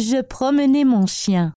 Je promenais mon chien.